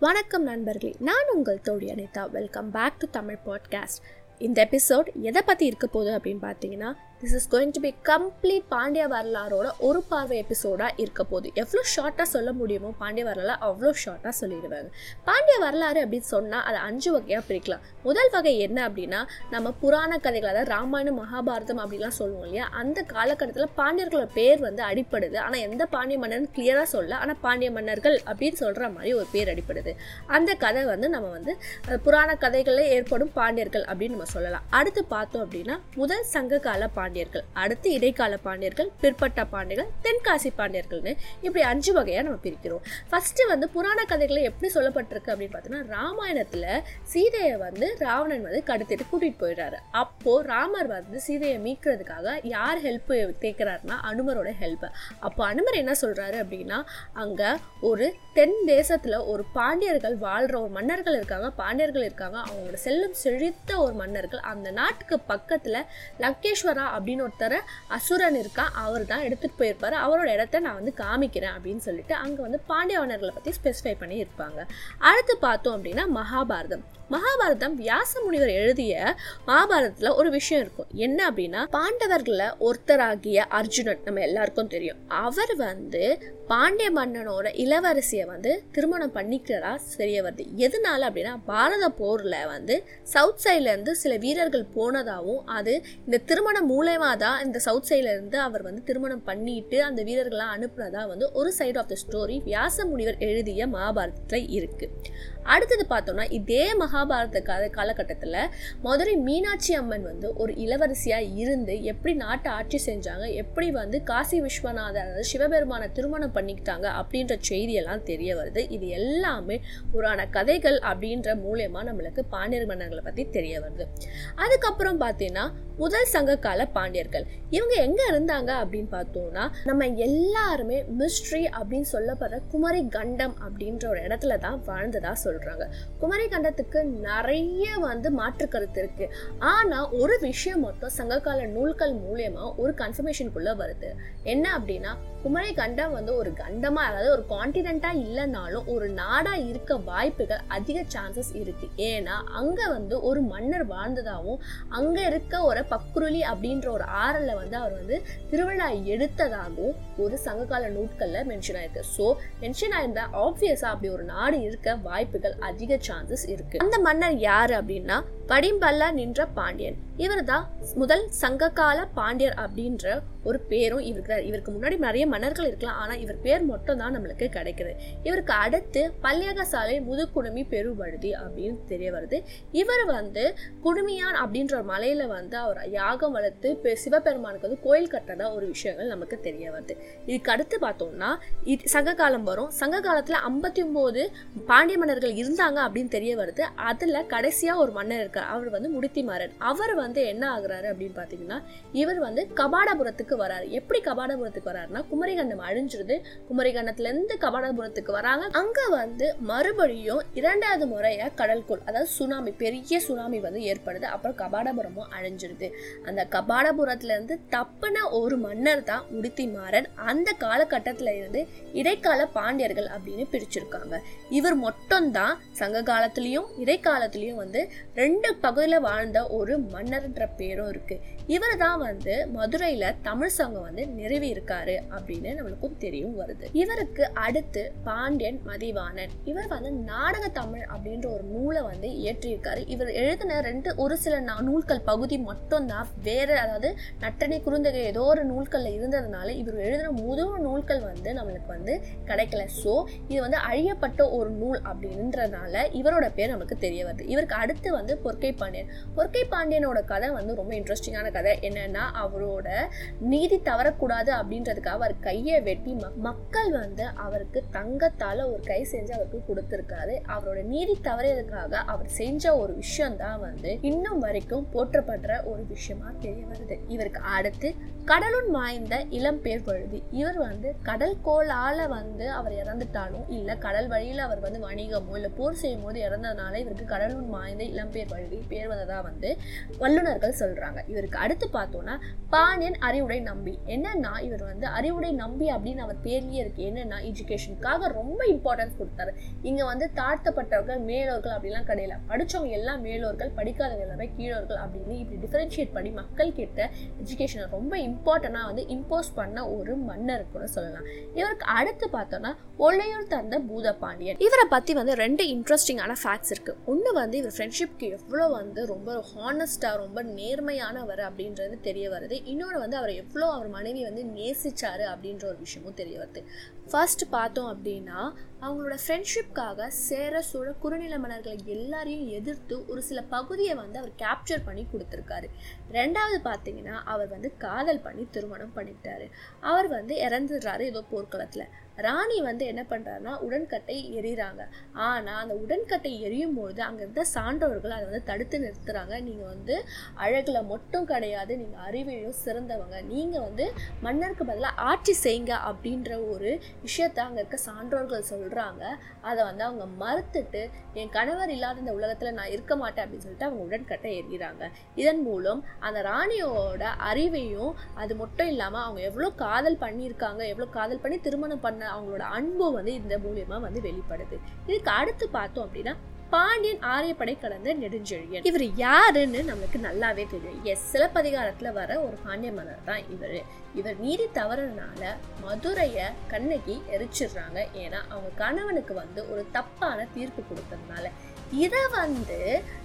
வணக்கம் நண்பர்களே நான் உங்கள் தோழி Anita. Welcome back to Tamil podcast இந்த எபிசோட் எதை பற்றி இருக்க போகுது அப்படின்னு பார்த்தீங்கன்னா this is going to be complete Pandya வரலாறோட ஒரு பார்வை எபிசோடாக இருக்க போகுது. எவ்வளோ ஷார்ட்டாக சொல்ல முடியுமோ பாண்டிய வரலாறு அவ்வளோ ஷார்ட்டாக சொல்லிடுவாங்க. பாண்டிய வரலாறு அப்படின்னு சொன்னால் அதை அஞ்சு வகையாக பிரிக்கலாம். முதல் வகை என்ன அப்படின்னா நம்ம புராண கதைகள் அதாவது ராமாயணம் மகாபாரதம் அப்படிலாம் சொல்லுவோம் இல்லையா? அந்த காலகட்டத்தில் பாண்டியர்களோட பேர் வந்து அடிப்படுது. ஆனால் எந்த பாண்டிய மன்னர்னு கிளியராக சொல்ல ஆனால் பாண்டிய மன்னர்கள் அப்படின்னு சொல்கிற மாதிரி ஒரு பேர் அடிப்படுது. அந்த கதை வந்து நம்ம வந்து புராண கதைகளில் ஏற்படும் பாண்டியர்கள் அப்படின்னு நம்ம சொல்லலாம். அடுத்து பார்த்தோம் அப்படின்னா முதல் சங்க கால பாண்டியர்கள் அடுத்து இடைக்கால பாண்டியர்கள் பிற்பட்ட பாண்டியர்கள் தென்காசி பாண்டியர்கள்னு இப்படி அஞ்சு வகையாக நம்ம பிரிக்கிறோம். ஃபர்ஸ்ட் வந்து புராண கதைகளை எப்படி சொல்லப்பட்டிருக்கு அப்படின்னு பார்த்தோம்னா ராமாயணத்தில் சீதையை வந்து ராவணன் வந்து கடத்திட்டு கூட்டிட்டு போயிடுறாரு. அப்போ ராமர் வந்து சீதையை மீட்கிறதுக்காக யார் ஹெல்ப் கேட்குறாருன்னா அனுமரோட ஹெல்ப் அப்போ அனுமர் என்ன சொல்றாரு அப்படின்னா அங்க ஒரு தென் தேசத்தில் ஒரு பாண்டியர்கள் வாழ்ற ஒரு மன்னர்கள் இருக்காங்க பாண்டியர்கள் இருக்காங்க. அவங்களோட செல்லும் செழித்த ஒரு மன்னர்கள். அந்த நாட்டுக்கு பக்கத்தில் லங்கேஸ்வரா அப்படின்னு ஒருத்தர் அசுரன் இருக்கா அவர் தான் எடுத்துகிட்டு போயிருப்பாரு. அவரோட இடத்த நான் வந்து காமிக்கிறேன் அப்படின்னு சொல்லிட்டு அங்கே வந்து பாண்டிய மன்னர்களை ஸ்பெசிஃபை பண்ணி இருப்பாங்க. அடுத்து பார்த்தோம் அப்படின்னா மகாபாரதம். மகாபாரதம் வியாச முனிவர் எழுதிய மகாபாரதத்தில் ஒரு விஷயம் இருக்கும். என்ன அப்படின்னா பாண்டவர்களை ஒருத்தராகிய அர்ஜுனன் நம்ம எல்லாருக்கும் தெரியும். அவர் வந்து பாண்டிய மன்னனோட இளவரசியை வந்து திருமணம் பண்ணிக்கிறதா தெரிய வருது. எதனால அப்படின்னா பாரத போரில் வந்து சவுத் சைட்லேருந்து சில வீரர்கள் போனதாகவும் அது இந்த திருமணம் மூலயமா தான் இந்த சவுத் சைட்லேருந்து அவர் வந்து திருமணம் பண்ணிட்டு அந்த வீரர்கள்லாம் அனுப்புனதா வந்து ஒரு side of the story Vyasa முனிவர் எழுதிய மகாபாரதத்தில் இருக்குது அடுத்தது பார்த்தோம்னா இதே மகாபாரத கால காலகட்டத்தில் மதுரை மீனாட்சி அம்மன் வந்து ஒரு இளவரசியாக இருந்து எப்படி நாட்டை ஆட்சி செஞ்சாங்க எப்படி வந்து காசி விஸ்வநாதர் அதாவது சிவபெருமானை திருமணம் பண்ணிக்கிட்டாங்க அப்படின்ற செய்தியெல்லாம் தெரிய வருது. இது எல்லாமே புராண கதைகள் அப்படின்ற மூலயமா நம்மளுக்கு பாண்டியர் மன்னர்களை பற்றி தெரிய வருது. அதுக்கப்புறம் பார்த்தீங்கன்னா முதல் சங்க கால பாண்டியர்கள். இவங்க எங்க இருந்தாங்க அப்படின்னு பார்த்தோம்னா நம்ம எல்லாருமே மிஸ்ட்ரி அப்படின்னு சொல்லப்படுற குமரி கண்டம் அப்படின்ற ஒரு இடத்துல தான் வாழ்ந்ததா சொல்றாங்க. குமரி கண்டத்துக்கு நிறைய வந்து மாற்று கருத்து இருக்கு. ஆனா ஒரு விஷயம் மட்டும் சங்ககால நூல்கள் மூலியமா ஒரு கன்ஃபர்மேஷனுக்குள்ள வருது. என்ன அப்படின்னா குமரி கண்டம் வந்து ஒரு கண்டமா அதாவது ஒரு கான்டினென்ட்டா இல்லைனாலும் ஒரு நாடா இருக்க வாய்ப்புகள் அதிக சான்சஸ் இருக்கு. ஏன்னா அங்க வந்து ஒரு மன்னர் வாழ்ந்ததாகவும் அங்க இருக்க ஒரு பக்குருளி அப்படின்ற ஒரு ஆறல வந்து அவர் வந்து திருவிழா எடுத்ததாகவும் ஒரு சங்ககால நூட்கள்ல மென்ஷன் ஆயிருக்கு. ஸோ மென்ஷன் ஆயிருந்தா ஆப்வியஸா அப்படி ஒரு நாடு இருக்க வாய்ப்புகள் அதிக சான்சஸ் இருக்கு. அந்த மன்னர் யாரு அப்படின்னா படிம்பல்ல நின்ற பாண்டியன். இவர் தான் முதல் சங்ககால பாண்டியர் அப்படின்ற ஒரு பேரும் இவருக்கு தான். இவருக்கு முன்னாடி நிறைய மன்னர்கள் இருக்கலாம் ஆனால் இவர் பேர் மட்டும் தான் நம்மளுக்கு கிடைக்குது. இவருக்கு அடுத்து பல்யக சாலை முதுகுடுமி பெருவழுதி அப்படின்னு தெரிய வருது. இவர் வந்து குடுமியான் அப்படின்ற ஒரு வந்து அவர் யாகம் வளர்த்து பெ- சிவபெருமானுக்கு வந்து கோயில் கட்டதா ஒரு விஷயங்கள் நமக்கு தெரிய வருது. இதுக்கு அடுத்து பார்த்தோம்னா இது சங்க காலம் வரும். சங்க காலத்தில் ஐம்பத்தி ஒம்போது பாண்டிய மன்னர்கள் இருந்தாங்க அப்படின்னு தெரிய வருது. அதில் கடைசியாக ஒரு மன்னர் இருக்கார் அவர் வந்து முடித்திமாறன் அவர் வந்து என்ன ஆகுறாரு அப்படின்னு பார்த்தீங்கன்னா இவர் வந்து கபாடபுரத்துக்கு வராரு. எப்படி கபாடபுரத்துக்கு வராருன்னா குமரிகண்டம் அழிஞ்சிருது. குமரிகண்டத்துலேருந்து கபாடபுரத்துக்கு வராங்க. அங்க வந்து மறுபடியும் இரண்டாவது முறையாக கடல்கோள் அதாவது சுனாமி பெரிய சுனாமி வந்து ஏற்படுது. அப்புறம் கபாடபுரமும் அழிஞ்சிருது. அந்த கபாடபுரத்துல இருந்து தப்புன ஒரு மன்னர் தான் முடித்திமாறன் அந்த காலகட்டத்துல இருந்து இடைக்கால பாண்டியர்கள் அப்படின்னு பிரிச்சிருக்காங்க. இவர் மட்டும்தான் சங்க காலத்திலையும் இடைக்காலத்திலயும் வந்து ரெண்டு பகுதியில வாழ்ந்த ஒரு மன்னர்ன்ற பேரும் இருக்கு. இவர் தான் வந்து மதுரையில தமிழ் சங்கம் வந்து நிறுவி இருக்காரு அப்படின்னு நம்மளுக்கும் தெரியும் வருது. இவருக்கு அடுத்து பாண்டியன் மதிவாணன். இவர் வந்து நாடக தமிழ் அப்படின்ற ஒரு நூலை வந்து இயற்றியிருக்காரு. இவர் எழுதின ரெண்டு ஒரு சில நா- நூல்கள் பகுதி மட்டும்தான். வேற அதாவது நட்டனை குறுந்தகை ஏதோ ஒரு நூல்களில் இருந்ததுனால இவர் எழுதின முதல் நூல்கள் வந்து நம்மளுக்கு வந்து கிடைக்கல. ஸோ இது வந்து அழியப்பட்ட ஒரு நூல் அப்படின்றதுனால இவரோட பேர் நமக்கு தெரிய வருது. இவருக்கு அடுத்து வந்து பொற்கை பாண்டியன். பொற்கை பாண்டியனோட கதை வந்து ரொம்ப இன்ட்ரெஸ்டிங்கான கதை என்னன்னா அவரோட நீதி தவறக்கூடாது அப்படின்றதுக்காக அவர் கையை வெட்டி மக்கள் வந்து அவருக்கு தங்கத்தால ஒரு கை செஞ்சு அவருக்கு கொடுத்துருக்காரு. அவரோட நீதி தவறியதுக்காக அவர் செஞ்ச ஒரு விஷயம் தான் வந்து இன்னும் வரைக்கும் போற்றப்படுற ஒரு விஷயமா தெரிய வருது. இவருக்கு அடுத்து கடலுள் மாய்ந்த இளம் பேர் இவர் வந்து கடல் கோளால் வந்து அவர் இறந்துட்டாலும் இல்லை கடல் வழியில் அவர் வந்து வணிகமோ இல்லை போர் செய்யும் போது இறந்ததுனால இவருக்கு கடலுள் மாய்ந்த இளம் பேர் வழுதி பேர் வந்ததாக வந்து வல்லுநர்கள் சொல்கிறாங்க இவருக்கு அடுத்து பார்த்தோன்னா பாண்டியன் அறிவுடை நம்பி. என்னன்னா இவர் வந்து அறிவுடை நம்பி அப்படின்னு அவர் பேர்லேயே இருக்கு. என்னென்னா எஜுகேஷனுக்காக ரொம்ப இம்பார்ட்டன்ஸ் கொடுத்தாரு. இங்கே வந்து தாழ்த்தப்பட்டவர்கள் மேலோர்கள் அப்படிலாம் கிடையாது படித்தவங்க எல்லாம் மேலோர்கள் படிக்காதவங்க எல்லாமே கீழோர்கள் அப்படின்னு இப்படி டிஃபரன்ஷியேட் பண்ணி மக்கள் கிட்ட எஜுகேஷனை ரொம்ப இம்பார்ட்டண்டாக வந்து இம்போஸ் பண்ண ஒரு மன்னர் கூட சொல்லலாம். இவருக்கு அடுத்து பார்த்தோன்னா ஒல்லையூர் தந்த பூதபாண்டியன். இவரை பற்றி வந்து ரெண்டு இன்ட்ரெஸ்டிங்கான ஃபேக்ட்ஸ் இருக்குது ஒன்று வந்து இவர் ஃப்ரெண்ட்ஷிப்க்கு எவ்வளோ வந்து ரொம்ப ஹானஸ்டாக ரொம்ப நேர்மையானவர் அப்படின்றது தெரிய வருது. இன்னொன்று வந்து அவர் எவ்வளோ அவர் மனைவி வந்து நேசிச்சாரு அப்படின்ற ஒரு விஷயமும் தெரிய வருது. ஃபர்ஸ்ட் பார்த்தோம் அப்படின்னா அவங்களோட ஃப்ரெண்ட்ஷிப்காக சேர சூழ குறுநில மன்னர்களை எல்லாரையும் எதிர்த்து ஒரு சில பகுதியை வந்து அவர் கேப்சர் பண்ணி கொடுத்துருக்காரு. ரெண்டாவது பார்த்தீங்கன்னா அவர் வந்து காதல் பண்ணி திருமணம் பண்ணிட்டாரு. அவர் வந்து இறந்துடுறாரு ஏதோ போர்க்களத்தில். ராணி வந்து என்ன பண்ணுறாருன்னா உடன்கட்டை எறிகிறாங்க ஆனால் அந்த உடன்கட்டை எரியும் பொழுது அங்கே இருந்த சான்றோர்கள் அதை வந்து தடுத்து நிறுத்துகிறாங்க நீங்கள் வந்து அழகில் மட்டும் கிடையாது நீங்கள் அறிவிலும் சிறந்தவங்க. நீங்கள் வந்து மன்னருக்கு பதிலாக ஆட்சி செய்யுங்க அப்படின்ற ஒரு விஷயத்த அங்கே இருக்க சான்றோர்கள் சொல்கிறாங்க அதை வந்து அவங்க மறுத்துட்டு என் கணவர் இல்லாத இந்த உலகத்தில் நான் இருக்க மாட்டேன் அப்படின்னு சொல்லிட்டு அவங்க உடன்கட்டை எறிகிறாங்க. இதன் மூலம் அந்த ராணியோட அறிவையும் அது மட்டும் இல்லாமல் அவங்க எவ்வளோ காதல் பண்ணியிருக்காங்க எவ்வளோ காதல் பண்ணி திருமணம் பண்ண அவங்களோட அன்பு வந்து இந்த மூலியமாக வந்து வெளிப்படுது. இதுக்கு அடுத்து பார்த்தோம் அப்படின்னா பாண்டியன் ஆரியப்படை கலந்த நெடுஞ்செழியன். இவர் யாருன்னு நம்மளுக்கு நல்லாவே தெரியும். எஸ் சிலப்பதிகாரத்துல வர ஒரு பாண்டிய மன்னர் தான் இவர். இவர் மீறி தவறுனால மதுரைய கண்ணகி எரிச்சிடுறாங்க. ஏன்னா அவங்க கணவனுக்கு வந்து ஒரு தப்பான தீர்ப்பு கொடுத்ததுனால. இதை வந்து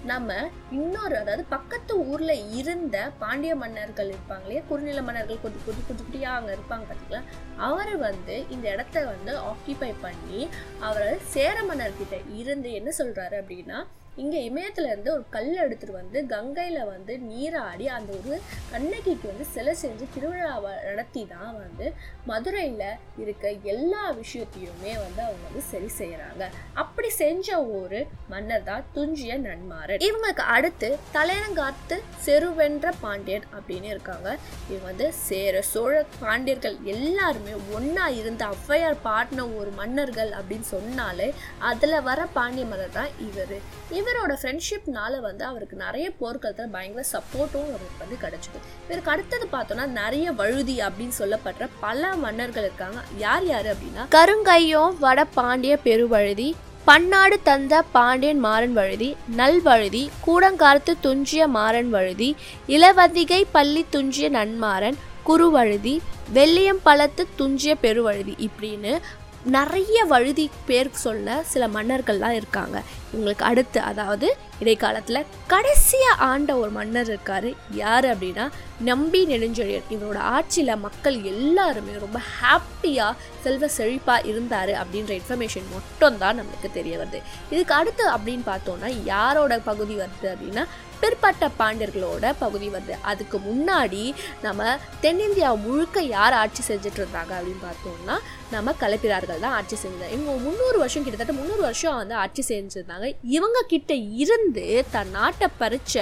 நம்ம இன்னொரு அதாவது பக்கத்து ஊர்ல இருந்த பாண்டிய மன்னர்கள் இருப்பாங்க இல்லையா? குறுநில மன்னர்கள் குட்டி குட்டி குட்டி குட்டியா அங்க இருப்பாங்க பார்த்தீங்களா அவர் வந்து இந்த இடத்த வந்து ஆக்கிபை பண்ணி அவர் சேர மன்னர்கிட்ட இருந்து என்ன சொல்றாரு அப்படின்னா இங்கே இமயத்துல இருந்து ஒரு கல் எடுத்துட்டு வந்து கங்கையில் வந்து நீராடி அந்த ஒரு கண்ணகிக்கு வந்து சிலை செஞ்சு திருவிழாவை நடத்தி தான் வந்து மதுரையில் இருக்க எல்லா விஷயத்தையுமே வந்து அவங்க வந்து சரி செய்கிறாங்க அப்படி செஞ்ச ஒரு மன்னர் தான் துஞ்சிய நன்மாறன். இவங்களுக்கு அடுத்து தலையங்காத்து செருவென்ற பாண்டியன் அப்படின்னு இருக்காங்க. இவங்க வந்து சேர சோழ பாண்டியர்கள் எல்லாருமே ஒன்றா இருந்து ஔவையார் பாடின ஒரு மன்னர்கள் அப்படின்னு சொன்னாலே அதில் வர பாண்டிய மன்னர் தான் இவர். இவரோட ஃப்ரெண்ட்ஷிப்னால வந்து அவருக்கு நிறைய போர்க்களத்தில் பயங்கர சப்போர்ட்டும் அவருக்கு வந்து கிடச்சிது. இவருக்கு அடுத்தது பார்த்தோம்னா நிறைய வழுதி அப்படின்னு சொல்லப்படுற பல மன்னர்கள் இருக்காங்க. யார் யார் அப்படின்னா கருங்கையும் வட பாண்டிய பெருவழுதி பன்னாடு தந்த பாண்டியன் மாறன் வழுதி நல்வழுதி கூடங்காலத்து துஞ்சிய மாறன் வழுதி இளவதிகை பள்ளி துஞ்சிய நன்மாறன் குறுவழுதி வெள்ளியம் பழத்து துஞ்சிய பெருவழுதி இப்படின்னு நிறைய வழுதி பேர் சொல்ல சில மன்னர்கள்லாம் இருக்காங்க. இவங்களுக்கு அடுத்து அதாவது இடைக்காலத்தில் கடைசியாக ஆண்ட ஒரு மன்னர் இருக்கார். யார் அப்படின்னா நம்பி நெடுஞ்செழியன். இவரோட ஆட்சியில் மக்கள் எல்லாருமே ரொம்ப ஹாப்பியாக செல்வ செழிப்பாக இருந்தார் அப்படின்ற இன்ஃபர்மேஷன் மட்டும் தான் நம்மளுக்கு தெரிய வருது. இதுக்கு அடுத்து அப்படின்னு பார்த்தோன்னா யாரோட பகுதி வருது அப்படின்னா பிற்பட்ட பாண்டியர்களோட பகுதி வருது அதுக்கு முன்னாடி நம்ம தென்னிந்தியா முழுக்க யார் ஆட்சி செஞ்சுட்டு இருந்தாங்க அப்படின்னு பார்த்தோம்னா நம்ம கலப்பிரார்கள் தான் ஆட்சி செஞ்சாங்க இவங்க முந்நூறு வருஷம் கிட்டத்தட்ட முந்நூறு வருஷம் வந்து ஆட்சி செஞ்சுருந்தாங்க. இவங்க கிட்ட இருந்து தன் நாட்டை பறிச்ச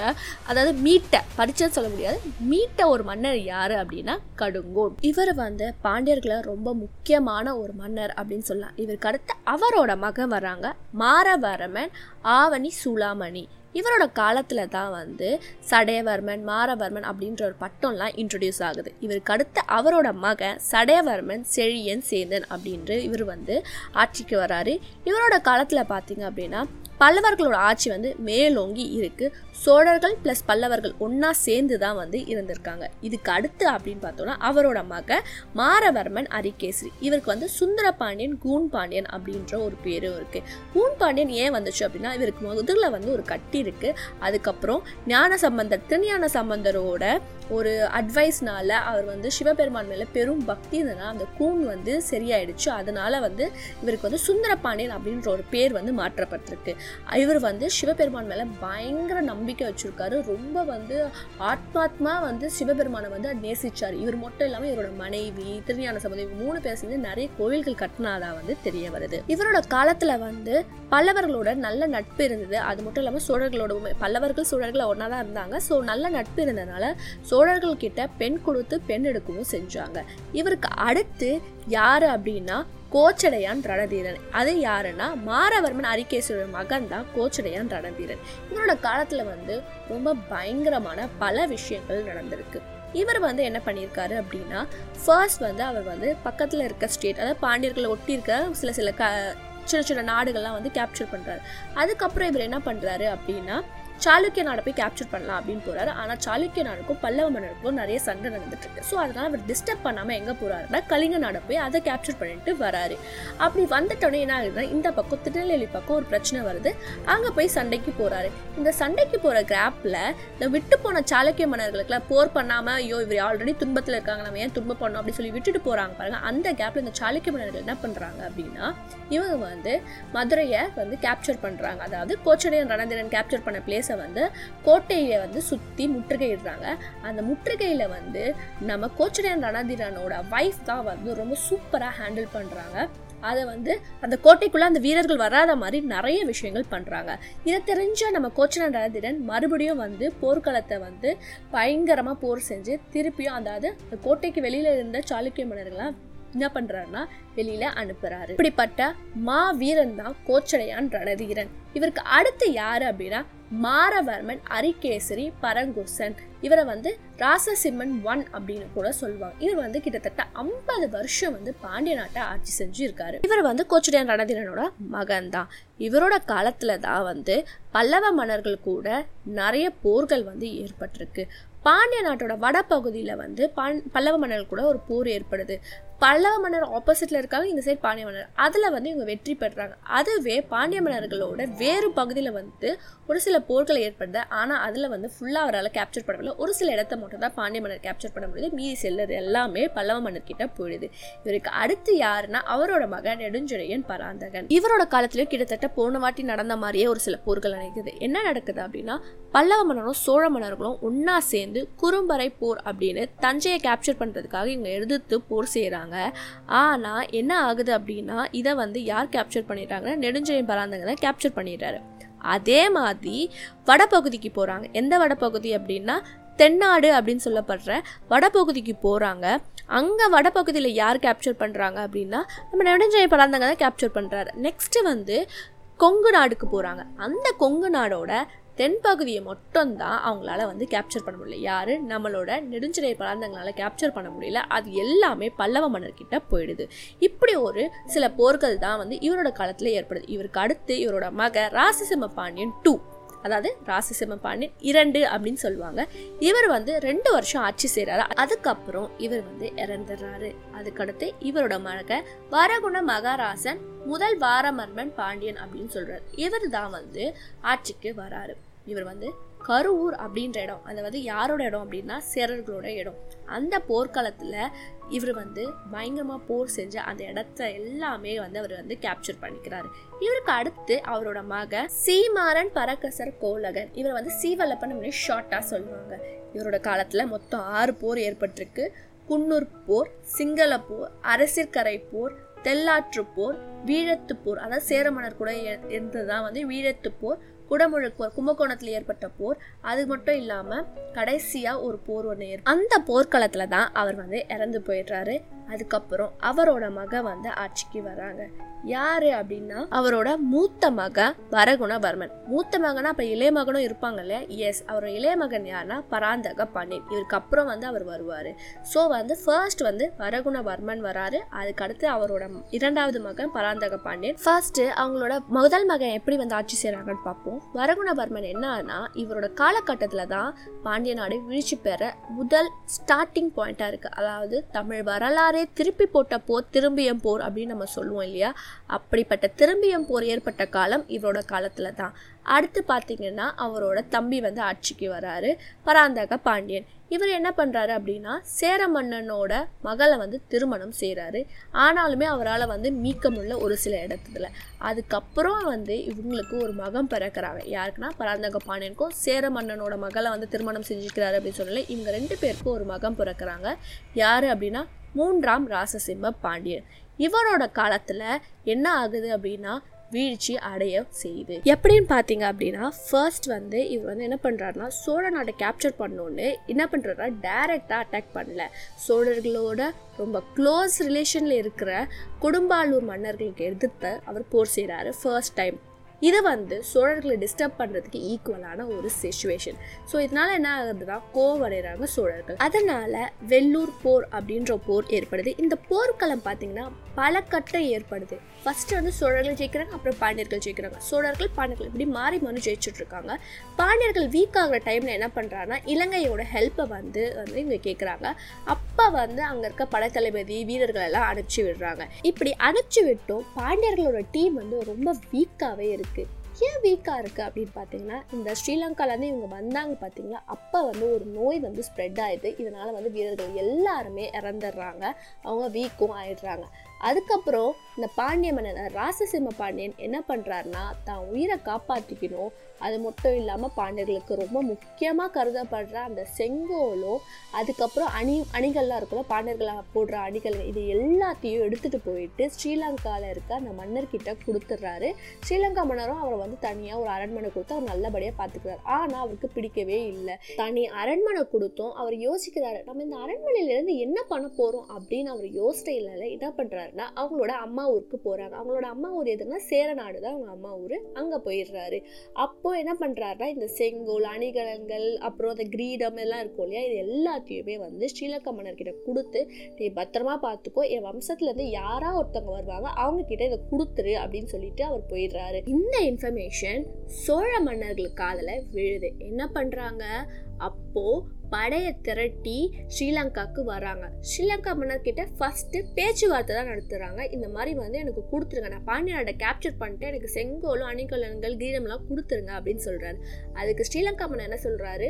அதாவது மீட்டை பறிச்சன்னு சொல்ல முடியாது மீட்ட ஒரு மன்னர் யாரு அப்படின்னா கடுங்கோன். இவர் வந்து பாண்டியர்களை ரொம்ப முக்கியமான ஒரு மன்னர் அப்படின்னு சொல்லலாம். இவருக்கு அடுத்து அவரோட மகன் வராங்க மாரவரமன் ஆவணி சுலாமணி இவரோட காலத்தில் தான் வந்து சடையவர்மன் மாரவர்மன் அப்படின்ற ஒரு பட்டம்லாம் இன்ட்ரடியூஸ் ஆகுது. இவருக்கு அடுத்து அவரோட மகன் சடையவர்மன் செழியன் சேந்தன் அப்படின்று இவர் வந்து ஆட்சிக்கு வராரு. இவரோட காலத்தில் பார்த்தீங்க அப்படின்னா பல்லவர்களோட ஆட்சி வந்து மேலோங்கி இருக்கு. சோழர்கள் ப்ளஸ் பல்லவர்கள் ஒன்றா சேர்ந்து தான் வந்து இருந்திருக்காங்க. இதுக்கு அடுத்து அப்படின்னு பார்த்தோம்னா அவரோட மக மாரவர்மன் அரிகேசரி. இவருக்கு வந்து சுந்தரபாண்டியன் கூன்பாண்டியன் கூன் பாண்டியன் அப்படின்ற ஒரு பேரும் இருக்குது கூன்பாண்டியன் ஏன் வந்துச்சு அப்படின்னா இவருக்கு முதல்ல வந்து ஒரு கட்டி இருக்குது அதுக்கப்புறம் ஞான சம்பந்தர் திருஞான சம்பந்தரோட ஒரு அட்வைஸ்னால அவர் வந்து சிவபெருமான் மேலே பெரும் பக்தி இருந்ததுனால அந்த கூன் வந்து சரியாயிடுச்சு. அதனால வந்து இவருக்கு வந்து சுந்தரபாண்டியன் அப்படின்ற ஒரு பேர் வந்து மாற்றப்பட்டிருக்கு. இவர் வந்து சிவபெருமான் மேலே பயங்கர நம்பிக்கை வச்சுருக்காரு. ரொம்ப வந்து ஆத்மாத்மா வந்து சிவபெருமானை வந்து நேசித்தார் இவர் மட்டும் இல்லாமல் இவரோட மனைவி திருஞான சம்பந்தம் இவங்க மூணு பேர் சேர்ந்து நிறைய கோயில்கள் கட்டினாதா வந்து தெரிய வருது. இவரோட காலத்தில் வந்து பல்லவர்களோட நல்ல நட்பு இருந்தது. அது மட்டும் இல்லாமல் சோழர்களோட பல்லவர்கள் சோழர்கள் ஒன்றா தான் இருந்தாங்க. ஸோ நல்ல நட்பு இருந்ததுனால சோழர்கள் கிட்ட பெண் கொடுத்து பெண் எடுக்கவும் செஞ்சாங்க. இவருக்கு அடுத்து யாரு அப்படின்னா கோச்சடையான் ரணதீரன். அது யாருன்னா மாரவர்மன் அரிகேஸ்வரர் மகன் தான் கோச்சடையான் ரணதீரன். இவரோட காலத்துல வந்து ரொம்ப பயங்கரமான பல விஷயங்கள் நடந்திருக்கு. இவர் வந்து என்ன பண்ணியிருக்காரு அப்படின்னா ஃபர்ஸ்ட் வந்து அவர் வந்து பக்கத்தில் இருக்க ஸ்டேட் அதாவது பாண்டியர்களை ஒட்டி இருக்க சில சில க சின்ன சின்ன நாடுகள்லாம் வந்து கேப்சர் பண்ணுறாரு அதுக்கப்புறம் இவர் என்ன பண்ணுறாரு அப்படின்னா சாளுக்கிய நாடை போய் கேப்சர் பண்ணலாம் அப்படின்னு போறாரு. ஆனால் சாளுக்கிய நாடுக்கும் பல்லவ மன்னருக்கும் நிறைய சண்டை நடந்துட்டு இருக்கு ஸோ அதனால அவர் டிஸ்டர்ப் பண்ணாமல் எங்கே போறாருன்னா கலிங்க நாடை போய் அதை கேப்சர் பண்ணிட்டு வராரு. அப்படி வந்துட்டோன்னே என்ன ஆகுதுன்னா இந்த பக்கம் திருநெல்வேலி பக்கம் ஒரு பிரச்சனை வருது. அங்கே போய் சண்டைக்கு போறாரு. இந்த சண்டைக்கு போகிற கிராப்ல இந்த விட்டு போன சாளுக்கிய மன்னர்களுக்குலாம் போர் பண்ணாமல் ஐயோ இவர் ஆல்ரெடி துன்பத்தில் இருக்காங்க நம்ம ஏன் துன்பம் பண்ணோம் அப்படின்னு சொல்லி விட்டுட்டு போகிறாங்க பாருங்க. அந்த கேப்பில் இந்த சாளுக்கிய மன்னர்கள் என்ன பண்ணுறாங்க அப்படின்னா இவங்க வந்து மதுரையை வந்து கேப்சர் பண்ணுறாங்க அதாவது கோச்சடையன் ரணதீரன் கேப்சர் பண்ண பிளேஸ் வந்து கோட்டையை வந்து சுற்றி முற்றுகையிடுறாங்க. அந்த முற்றுகையில் வந்து நம்ம கோச்சடையன் ரணதீரனோட வைஃப் தான் வந்து ரொம்ப சூப்பராக ஹேண்டில் பண்ணுறாங்க அதை வந்து அந்த கோட்டைக்குள்ளே அந்த வீரர்கள் வராத மாதிரி நிறைய விஷயங்கள் பண்ணுறாங்க இதை தெரிஞ்ச நம்ம கோச்சடன் ரணதீரன் மறுபடியும் வந்து போர்க்களத்தை வந்து பயங்கரமாக போர் செஞ்சு திருப்பியும் அதாவது அந்த கோட்டைக்கு வெளியில் இருந்த சாளுக்கிய மன்னர்கள்லாம் என்ன பண்றாருன்னா வெளியில அனுப்புறாரு. இப்படிப்பட்ட மா வீரன் தான் கோச்சடையான் ரணதீரன். இவருக்கு அடுத்து யாரு அப்படின்னா மாரவர்மன் அரிகேசரி பரங்குசன். இவரை வந்து ராசசிம்மன் ஒன் அப்படின்னு கூட சொல்லுவாங்க. இவர் வந்து கிட்டத்தட்ட ஐம்பது வருஷம் வந்து பாண்டிய நாட்டை ஆட்சி செஞ்சு இருக்காரு இவர் வந்து கோச்சடையான் ரணதீரனோட மகன் தான். இவரோட காலத்துல தான் வந்து பல்லவ மன்னர்கள் கூட நிறைய போர்கள் வந்து ஏற்பட்டிருக்கு. பாண்டிய நாட்டோட வடபகுதியில் வந்து பாண் பல்லவ மன்னர்கள் கூட ஒரு போர் ஏற்படுது. பல்லவ மன்னர் ஆப்போசிட்ல இருக்காங்க இந்த சைடு பாண்டிய மன்னர். அதில் வந்து இவங்க வெற்றி பெறுறாங்க. அதுவே பாண்டிய மன்னர்களோட வேறு பகுதியில் வந்து ஒரு சில போர்களை ஏற்படுது ஆனால் அதில் வந்து ஃபுல்லாக அவரால் கேப்சர் பண்ண ஒரு சில இடத்த மட்டும் தான் பாண்டிய மன்னர் கேப்சர் பண்ண முடியுது. மீதி செல்லது எல்லாமே பல்லவ மன்னர்கிட்ட போயிடுது. இவருக்கு அடுத்து யாருன்னா அவரோட மகன் நெடுஞ்செழியன் பராந்தகன். இவரோட காலத்திலேயே கிட்டத்தட்ட போன வாட்டி நடந்த மாதிரியே ஒரு சில போர்கள் நடக்குது என்ன நடக்குது அப்படின்னா பல்லவ மன்னரும் சோழ மன்னர்களும் ஒன்னா சேர்ந்து குறும்பறை போர் அப்படின்னு தஞ்சையை கேப்சர் பண்ணுறதுக்காக இவங்க எதிர்த்து போர் செய்கிறாங்க செய்யறாங்க ஆனால் என்ன ஆகுது அப்படின்னா இதை வந்து யார் கேப்சர் பண்ணிடுறாங்கன்னா நெடுஞ்செழியன் பராந்தகனை கேப்சர் பண்ணிடுறாரு. அதே மாதிரி வடபகுதிக்கு போகிறாங்க எந்த வடபகுதி அப்படின்னா தென்னாடு அப்படின்னு சொல்லப்படுற வடபகுதிக்கு போகிறாங்க அங்கே வடபகுதியில் யார் கேப்சர் பண்ணுறாங்க அப்படின்னா நம்ம நெடுஞ்செழிய பராந்தங்க தான் கேப்சர் பண்ணுறாரு நெக்ஸ்ட்டு வந்து கொங்கு நாடுக்கு போகிறாங்க அந்த கொங்கு நாடோட தென்பகுதியை மட்டும்தான் அவங்களால வந்து கேப்சர் பண்ண முடியல. யார்? நம்மளோட நெடுஞ்சிறை பராந்தங்களால கேப்சர் பண்ண முடியல. அது எல்லாமே பல்லவ மன்னர்கிட்ட போயிடுது. இப்படி ஒரு சில போர்கள் தான் வந்து இவரோட காலத்தில் ஏற்படுது. இவருக்கு அடுத்து இவரோட மக ராசசிம்ம பாண்டியன் டூ அதாவது ராசிசிம்ம பாண்டியன் இரண்டு அப்படின்னு சொல்லுவாங்க. இவர் வந்து ரெண்டு வருஷம் ஆட்சி செய்கிறாரு அதுக்கப்புறம் இவர் வந்து இறந்துடுறாரு. அதுக்கடுத்து இவரோட மகன் வரகுண மகாராசன் முதல் வாரமர்மன் பாண்டியன் அப்படின்னு சொல்றாரு. இவர் தான் வந்து ஆட்சிக்கு வராரு. இவர் வந்து கருவூர் அப்படின்ற இடம். அது வந்து யாரோட இடம் அப்படின்னா சேரர்களோட இடம். அந்த போர்க்காலத்தில் இவர் வந்து பயங்கரமாக போர் செஞ்சு அந்த இடத்த எல்லாமே வந்து அவர் வந்து கேப்சர் பண்ணிக்கிறாரு. இவருக்கு அடுத்து அவரோட மக சீமாறன் பரக்கசர் கோலகன். இவர் வந்து சீவல்லப்பன் அப்படின்னு ஷார்ட்டாக சொல்லுவாங்க. இவரோட காலத்தில் மொத்தம் ஆறு போர் ஏற்பட்டிருக்கு. குன்னூர் போர் சிங்கள போர் அரசிற்கரை போர் தெல்லாற்று போர் வீழத்து போர். அதாவது சேரமன்னர் கூட இருந்ததுதான் வந்து வீழத்து போர் குடமுழுக்கு போர் கும்பகோணத்தில் ஏற்பட்ட போர் அது மட்டும் இல்லாமல் கடைசியாக ஒரு போர் ஒன்று ஏற்ப அந்த போர்க்களத்தில் தான் அவர் வந்து இறந்து போயிடுறாரு. அதுக்கப்புறம் அவரோட மக வந்து ஆட்சிக்கு வராங்க. யாரு அப்படின்னா அவரோட மூத்த மகன் வரகுணவர்மன். மூத்த மகனா அப்ப இளைய மகனும் இருப்பாங்கல்ல? எஸ் அவரோட இளைய மகன் யாருன்னா பராந்தக பாண்டியன் இவருக்கு அப்புறம் வந்து அவர் வருவாரு. ஸோ வந்து ஃபர்ஸ்ட் வந்து வரகுணவர்மன் வராரு. அதுக்கடுத்து அவரோட இரண்டாவது மகன் பராந்தக பாண்டியன் ஃபர்ஸ்ட் அவங்களோட முதல் மகன் எப்படி வந்து ஆட்சி செய்கிறாங்கன்னு பார்ப்போம் வரகுணவர்மன் என்னன்னா இவரோட காலகட்டத்தில் தான் பாண்டிய நாடு வீழ்ச்சி பெற முதல் ஸ்டார்டிங் பாயிண்ட்டாக இருக்கு. அதாவது தமிழ் வரலாறே திருப்பி போட்ட போர் திரும்பியம் போர் அப்படின்னு நம்ம சொல்லுவோம் இல்லையா? அப்படிப்பட்ட திரும்பியம் போர் ஏற்பட்ட காலம் இவரோட காலத்தில் தான். அடுத்து பார்த்தீங்கன்னா அவரோட தம்பி வந்து ஆட்சிக்கு வராரு பராந்தக பாண்டியன். இவர் என்ன பண்ணுறாரு அப்படின்னா சேர மன்னனோட மகளை வந்து திருமணம் செய்கிறாரு ஆனாலுமே அவரால் வந்து மீட்க முடியல ஒரு சில இடத்துல. அதுக்கப்புறம் வந்து இவங்களுக்கு ஒரு மகன் பிறக்கிறாங்க. யாருக்குன்னா பராந்தக பாண்டியனுக்கும் சேர மன்னனோட மகளை வந்து திருமணம் செஞ்சுக்கிறாரு அப்படின்னு சொல்லல இவங்க ரெண்டு பேருக்கும் ஒரு மகன் பிறக்கிறாங்க. யார் அப்படின்னா மூன்றாம் ராசசிம்ம பாண்டியன். இவரோட காலத்தில் என்ன ஆகுது அப்படின்னா வீழ்ச்சி அடைய செய்யுது எப்படின்னு பார்த்தீங்க அப்படின்னா ஃபர்ஸ்ட் வந்து இவர் வந்து என்ன பண்ணுறாருனா சோழ நாட்டை கேப்சர் பண்ணோன்னு என்ன பண்ணுறாருனா டைரெக்டாக அட்டாக் பண்ணல. சோழர்களோட ரொம்ப க்ளோஸ் ரிலேஷனில் இருக்கிற கொடும்பாலூர் மன்னர்களுக்கு எதிர்த்து அவர் போர் செய்கிறாரு ஃபர்ஸ்ட் டைம் இது வந்து சோழர்களை டிஸ்டர்ப் பண்ணுறதுக்கு ஈக்குவலான ஒரு சுச்சுவேஷன் ஸோ இதனால் என்ன ஆகுதுன்னா கோவடைகிறாங்க சோழர்கள். அதனால் வெள்ளூர் போர் அப்படின்ற போர் ஏற்படுது. இந்த போர்க்களம் பார்த்தீங்கன்னா பல கட்டம் ஏற்படுது. ஃபஸ்ட்டு வந்து சோழர்கள் ஜெயிக்கிறாங்க அப்புறம் பாண்டியர்கள் ஜெயிக்கிறாங்க. சோழர்கள் பாண்டியர்கள் இப்படி மாறி மாறி ஜெயிச்சுட்ருக்காங்க. பாண்டியர்கள் வீக் ஆகிற டைமில் என்ன பண்ணுறாங்கன்னா இலங்கையோட ஹெல்ப்பை வந்து வந்து இங்கே கேட்குறாங்க அப்போ வந்து அங்கே இருக்க படத்தளபதி வீரர்கள் எல்லாம் அனுப்பிச்சி விடுறாங்க. இப்படி அனுப்பிச்சி விட்டும் பாண்டியர்களோட டீம் வந்து ரொம்ப வீக்காகவே இருக்குது ஏன் வீக்காக இருக்குது அப்படின்னு பார்த்தீங்கன்னா இந்த ஸ்ரீலங்காலேருந்து இவங்க வந்தாங்க பார்த்தீங்களா அப்போ வந்து ஒரு நோய் வந்து ஸ்ப்ரெட் ஆயிடுது. இதனால் வந்து வீரர்கள் எல்லாருமே இறந்துடுறாங்க. அவங்க வீக்கும் ஆயிடுறாங்க. அதுக்கப்புறம் இந்த பாண்டிய மன்னன் ராசசிம்ம பாண்டியன் என்ன பண்ணுறாருன்னா தான் உயிரை காப்பாற்றிக்கணும் அது மட்டும் இல்லாமல் பாண்டியர்களுக்கு ரொம்ப முக்கியமாக கருதப்படுற அந்த செங்கோலும் அதுக்கப்புறம் அணி அணிகள்லாம் இருக்குல்ல பாண்டியர்களாக போடுற அணிகள் இது எல்லாத்தையும் எடுத்துகிட்டு போயிட்டு ஸ்ரீலங்காவில் இருக்க அந்த மன்னர்கிட்ட கொடுத்துட்றாரு. ஸ்ரீலங்கா மன்னரும் அவரை வந்து தனியாக ஒரு அரண்மனை கொடுத்து அவர் நல்லபடியாக பார்த்துக்கிறார் ஆனால் அவருக்கு பிடிக்கவே இல்லை. தனி அரண்மனை கொடுத்தோம் அவர் யோசிக்கிறாரு நம்ம இந்த அரண்மனையிலேருந்து என்ன பண்ண போகிறோம் அப்படின்னு அவர் யோசிச்சையில என்ன பண்ணுறாருன்னா அவங்களோட அம்மா ஊருக்கு போகிறாங்க அவங்களோட அம்மா ஊர் எதுனா சேரநாடு தான் அவங்க அம்மா ஊர் அங்கே போயிடுறாரு. அப்போ என்ன பண்ணுறாருனா இந்த செங்கோல் அணிகலன்கள் அப்புறம் அந்த கிரீடம் எல்லாம் இருக்கும் இல்லையா? இது எல்லாத்தையுமே வந்து ஸ்ரீலங்கா மன்னர்கிட்ட கொடுத்து நீ பத்திரமா பார்த்துக்கோ என் வம்சத்துலேருந்து யாராக ஒருத்தவங்க வருவாங்க அவங்க கிட்ட இதை கொடுத்துரு அப்படின்னு சொல்லிட்டு அவர் போயிடுறாரு. இந்த இன்ஃபர்மேஷன் சோழ மன்னர்கள் காதில் விழுது. என்ன பண்ணுறாங்க அப்போது படையை திரட்டி ஸ்ரீலங்காவுக்கு வராங்க. ஸ்ரீலங்கா மன்னர்கிட்ட ஃபஸ்ட்டு பேச்சுவார்த்தை தான் நடத்துகிறாங்க இந்த மாதிரி வந்து எனக்கு கொடுத்துருங்க. நான் பாண்டிய நாட்டை கேப்சர் பண்ணிட்டு எனக்கு செங்கோலும் அணிகலன்கள் கிரீடம்லாம் கொடுத்துருங்க அப்படின்னு சொல்கிறாரு அதுக்கு ஸ்ரீலங்கா மன்னர் என்ன சொல்கிறாரு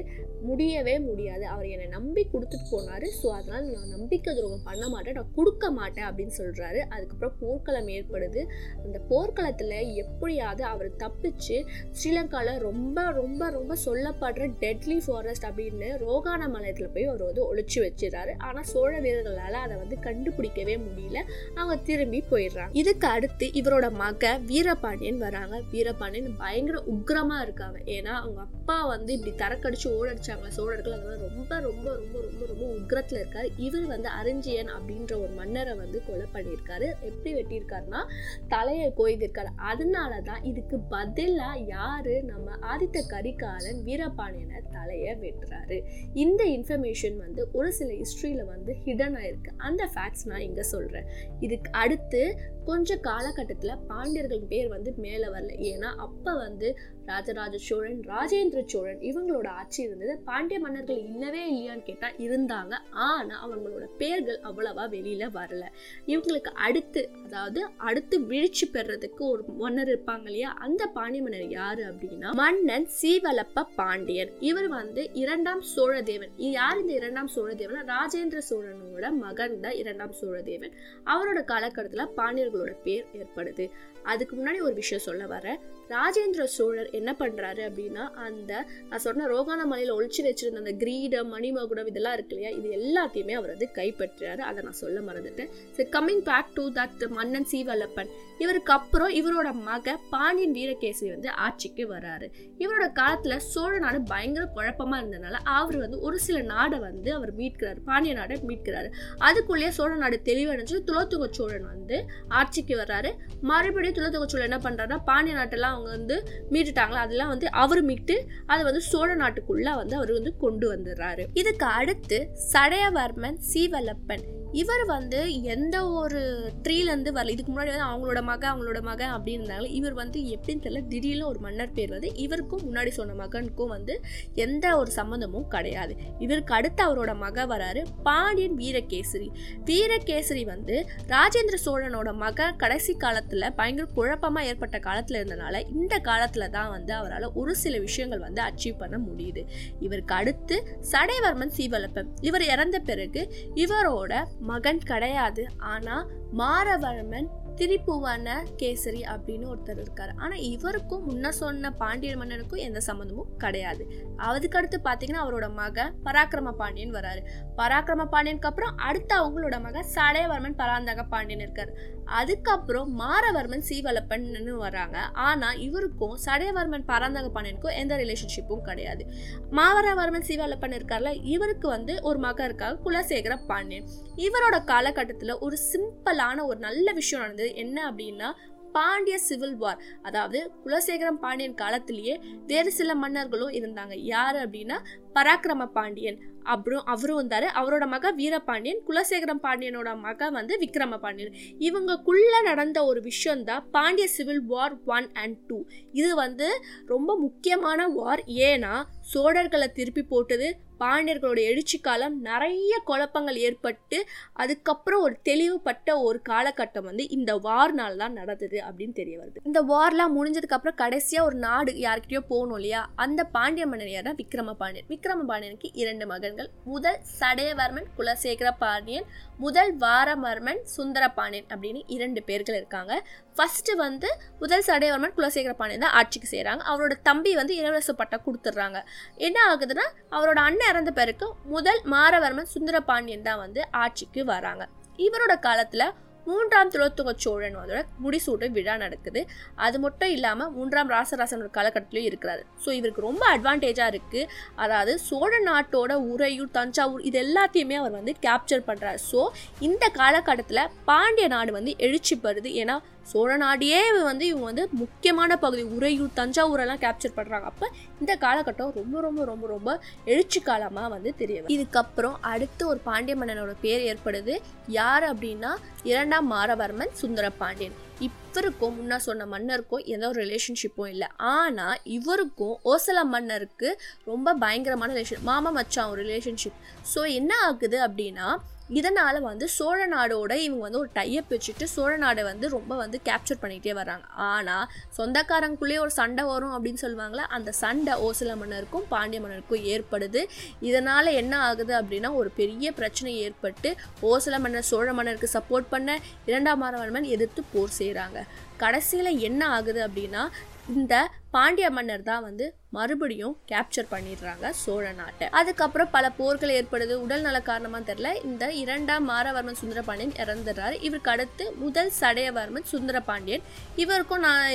முடியவே முடியாது. அவர் என்னை நம்பி கொடுத்துட்டு போனார். ஸோ அதனால் நான் நம்பிக்கை துரோகம் பண்ண மாட்டேன். நான் கொடுக்க மாட்டேன் அப்படின்னு சொல்கிறாரு அதுக்கப்புறம் போர்க்களம் ஏற்படுது. அந்த போர்க்களத்தில் எப்படியாவது அவர் தப்பிச்சு ஸ்ரீலங்காவில் ரொம்ப ரொம்ப ரொம்ப சொல்லப்படுற டெட்லி ஃபாரஸ்ட் அப்படின்னு ரோகான மலையத்தில் போய் அவர் வந்து ஒழிச்சு வச்சிடறாரு. ஆனால் சோழ வீரர்களால் அதை வந்து கண்டுபிடிக்கவே முடியல. அவங்க திரும்பி போயிடுறாங்க. இதுக்கு அடுத்து இவரோட மக வீரபாண்டியன் வராங்க. வீரபாண்டியன் பயங்கர உக்ரமாக இருக்காங்க. ஏன்னா அவங்க அப்பா வந்து இப்படி தரக்கடிச்சு ஓடடிச்சாங்க. சோழர்கள் அதெல்லாம் ரொம்ப ரொம்ப ரொம்ப ரொம்ப ரொம்ப உக்ரத்தில் இருக்காரு. இவர் வந்து அரிஞ்சியன் அப்படின்ற ஒரு மன்னரை வந்து கொலை பண்ணியிருக்காரு. எப்படி வெட்டியிருக்காருன்னா தலையை கொய்திருக்காரு. அதனால தான் இதுக்கு பதிலாக யாரு நம்ம ஆதித்த கரிகாலன் வீரபாண்டியனை தலையை வெட்டுறாரு. இந்த இன்ஃபர்மேஷன் வந்து ஒரு சில ஹிஸ்ட்ரியில் வந்து ஹிடன் ஆயிருக்கு. அந்த ஃபேக்ட்ஸ் நான் இங்கே சொல்கிறேன் இதுக்கு அடுத்து கொஞ்சம் காலகட்டத்தில் பாண்டியர்கள் பேர் வந்து மேலே வரல. ஏன்னா அப்போ வந்து ராஜராஜ சோழன் ராஜேந்திர சோழன் இவங்களோட ஆட்சி இருந்தது. பாண்டிய மன்னர்கள் இல்லவே இல்லையான்னு கேட்டால் இருந்தாங்க. ஆனால் அவங்களோட பேர்கள் அவ்வளவா வெளியில் வரல. இவங்களுக்கு அடுத்து அதாவது அடுத்து வீழ்ச்சி பெறதுக்கு ஒரு மன்னர் இருப்பாங்க இல்லையா? அந்த பாண்டிய மன்னர் யாரு அப்படின்னா மன்னன் சீவலப்ப பாண்டியன். இவர் வந்து இரண்டாம் சோழதேவன். யார் இந்த இரண்டாம் சோழதேவன் ராஜேந்திர சோழனோட மகன் தான் இரண்டாம் சோழதேவன். அவரோட காலகட்டத்தில் பாண்டியர்களோட பேர் ஏற்படுது. அதுக்கு முன்னாடி ஒரு விஷயம் சொல்ல வரேன். ராஜேந்திர சோழர் என்ன பண்ணுறாரு அப்படின்னா அந்த நான் சொன்ன ரோகான மலையில் ஒழிச்சு வச்சிருந்த அந்த கிரீடம் மணிமகுடம் இதெல்லாம் இருக்கு இல்லையா இது எல்லாத்தையுமே அவர் வந்து கைப்பற்றுறாரு. அதை நான் சொல்ல மறந்துட்டேன். சரி கம்மிங் பேக் டு தட் மன்னன் சீவல்லப்பன் இவருக்கு அப்புறம் இவரோட மக பாண்டியன் வீரகேசரி வந்து ஆட்சிக்கு வராரு. இவரோட காலத்தில் சோழ நாடு பயங்கர குழப்பமாக இருந்ததுனால அவர் வந்து ஒரு சில நாடை வந்து அவர் மீட்கிறார் பாண்டிய நாடை மீட்கிறாரு. அதுக்குள்ளேயே சோழ நாடு தெளிவடைஞ்சு துளத்துங்க சோழன் வந்து ஆட்சிக்கு வர்றாரு மறுபடியும் துளத்துங்க சோழன் என்ன பண்ணுறாருன்னா பாண்டிய நாட்டெல்லாம் அவங்க வந்து மீட்டுட்டாங்களா? அதெல்லாம் வந்து அவர் மீட்டு அதை வந்து சோழ நாட்டுக்குள்ள வந்து அவர் வந்து கொண்டு வந்துடுறாரு. இதுக்கு அடுத்து சடையவர்மன் சீவலப்பன் இவர் வந்து எந்த ஒரு ட்ரீலேருந்து வரல. இதுக்கு முன்னாடி வந்து அவங்களோட மகன் அவங்களோட மகன் அப்படின்னு இருந்தாங்க. இவர் வந்து எப்படின்னு தெரியல. திடீர்னு ஒரு மன்னர் பேர் வந்து இவருக்கும் முன்னாடி சொன்ன மகனுக்கும் வந்து எந்த ஒரு சம்மந்தமும் கிடையாது. இவருக்கு அடுத்து அவரோட மக வராரு பாண்டியன் வீரகேசரி. வீரகேசரி வந்து ராஜேந்திர சோழனோட மக கடைசி காலத்தில் பயங்கர குழப்பமாக ஏற்பட்ட காலத்தில் இருந்தனால இந்த காலத்தில் தான் வந்து அவரால் ஒரு சில விஷயங்கள் வந்து அச்சீவ் பண்ண முடியுது. இவருக்கு அடுத்து சடைவர்மன் சீவலப்பன். இவர் இறந்த பிறகு இவரோட மகன் கிடையாது. ஆனா மாரவர்மன் திரிபுவன கேசரி அப்படின்னு ஒருத்தர் இருக்காரு. ஆனா இவருக்கும் முன்ன சொன்ன பாண்டியன் மன்னனுக்கும் எந்த சம்மந்தமும் கிடையாது. அதுக்கடுத்து பாத்தீங்கன்னா அவரோட மகன் பராக்கிரம பாண்டியன் வராரு. பராக்கிரம பாண்டியனுக்கு அப்புறம் அடுத்து அவங்களோட மகன் சடையவர்மன் பராந்தக பாண்டியன் இருக்காரு. அதுக்கப்புறம் மாரவர்மன் சீவலப்பன்னு வராங்க ஆனால் இவருக்கும் சடையவர்மன் பராந்தக பாண்டியனுக்கும் எந்த ரிலேஷன்ஷிப்பும் கிடையாது. மாவரவர்மன் சீவலப்பன் இருக்கார்ல இவருக்கு வந்து ஒரு மகன் இருக்காங்க குலசேகர பாண்டியன். இவரோட காலகட்டத்தில் ஒரு சிம்பிளான ஒரு நல்ல விஷயம் நடந்தது என்ன அப்படின்னா பாண்டிய சிவில் வார். அதாவது குலசேகரம் பாண்டியன் காலத்திலேயே வேறு சில மன்னர்களும் இருந்தாங்க. யார் அப்படின்னா பராக்கிரம பாண்டியன். அப்புறம் அவரும் வந்தார். அவரோட மக வீரபாண்டியன் குலசேகரம் பாண்டியனோட மக வந்து விக்ரம பாண்டியன். இவங்கக்குள்ளே நடந்த ஒரு விஷயந்தான் Pandya civil war one and two இது வந்து ரொம்ப முக்கியமான வார் ஏன்னா சோழர்களை திருப்பி போட்டது பாண்டியர்களோட எழுச்சி காலம் நிறைய குழப்பங்கள் ஏற்பட்டு அதுக்கப்புறம் ஒரு தெளிவுபட்ட ஒரு காலகட்டம் வந்து இந்த வார்னால் தான் நடந்தது அப்படின்னு தெரிய வருது. இந்த வார்லாம் முடிஞ்சதுக்கு அப்புறம் ஒரு நாடு யார்கிட்டயோ போகணும் இல்லையா? அந்த பாண்டிய மன்னர் தான் விக்ரம பாண்டியன். விக்ரம பாண்டியனுக்கு இரண்டு மகன்கள். முதல் சடையவர்மன் குலசேகர பாண்டியன். முதல் வாரமர்மன் சுந்தர பாண்டியன் அப்படின்னு இரண்டு பேர்கள் இருக்காங்க. ஃபஸ்ட்டு வந்து முதல் சடையவர்மன் குலசேகர பாண்டியன் தான் ஆட்சிக்கு செய்கிறாங்க அவரோட தம்பி வந்து இளவரச பட்டம் கொடுத்துட்றாங்க. என்ன ஆகுதுன்னா அவரோட அண்ணன் இறந்த பிறகு முதல் மாரவர்மன் சுந்தர பாண்டியன் தான் வந்து ஆட்சிக்கு வராங்க. இவரோட காலத்தில் மூன்றாம் துளத்துங்க சோழன் அதோட முடிசூட்டு விழா நடக்குது. அது மட்டும் இல்லாமல் மூன்றாம் ராசராசனோட காலகட்டத்திலையும் இருக்கிறாரு. ஸோ இவருக்கு ரொம்ப அட்வான்டேஜாக இருக்குது அதாவது சோழ நாட்டோட உறையூர் தஞ்சாவூர் இது எல்லாத்தையுமே அவர் வந்து கேப்சர் பண்ணுறாரு ஸோ இந்த காலகட்டத்தில் பாண்டிய நாடு வந்து எழுச்சி பெறுது. ஏன்னா சோழ நாடியே வந்து இவங்க வந்து முக்கியமான பகுதி. உறையூர் தஞ்சாவூரெல்லாம் கேப்சர் பண்ணுறாங்க அப்போ இந்த காலகட்டம் ரொம்ப ரொம்ப ரொம்ப ரொம்ப எழுச்சி காலமாக வந்து தெரியும் இதுக்கப்புறம் அடுத்து ஒரு பாண்டிய மன்னனோட பேர் ஏற்படுது. யார் அப்படின்னா இரண்டாம் மாரவர்மன் சுந்தர பாண்டியன் இவருக்கும் முன்னா சொன்ன மன்னருக்கும் எந்த ஒரு ரிலேஷன்ஷிப்பும் இல்லை. ஆனால் இவருக்கும் ஓசல மன்னருக்கு ரொம்ப பயங்கரமான ரிலேஷன் மாமா மச்சான் ஒரு ரிலேஷன்ஷிப் ஸோ என்ன ஆகுது அப்படின்னா இதனால் வந்து சோழ நாடோட இவங்க வந்து ஒரு டையப் வச்சுட்டு சோழ நாடை வந்து ரொம்ப வந்து கேப்சர் பண்ணிகிட்டே வர்றாங்க. ஆனால் சொந்தக்காரங்களுக்குள்ளேயே ஒரு சண்டை வரும் அப்படின்னு சொல்லுவாங்களே அந்த சண்டை ஓசில மன்னருக்கும் பாண்டிய மன்னருக்கும் ஏற்படுது. இதனால் என்ன ஆகுது அப்படின்னா ஒரு பெரிய பிரச்சனை ஏற்பட்டு ஓசல மன்னர் சோழ மன்னருக்கு சப்போர்ட் பண்ண இரண்டாம் மாரவர்மன் எதிர்த்து போர் செய்கிறாங்க கடைசியில் என்ன ஆகுது அப்படின்னா இந்த பாண்டிய மன்னர் தான் வந்து மறுபடியும் கேப்சர் பண்ணிடுறாங்க சோழ நாட்டை. அதுக்கப்புறம் பல போர்கள் ஏற்படுது. உடல் நல காரணமாக தெரில இந்த இரண்டாம் மாரவர்மன் சுந்தரபாண்டியன் இறந்துடுறாரு. இவருக்கு அடுத்து முதல் சடையவர்மன் சுந்தரபாண்டியன். இவருக்கும் நான்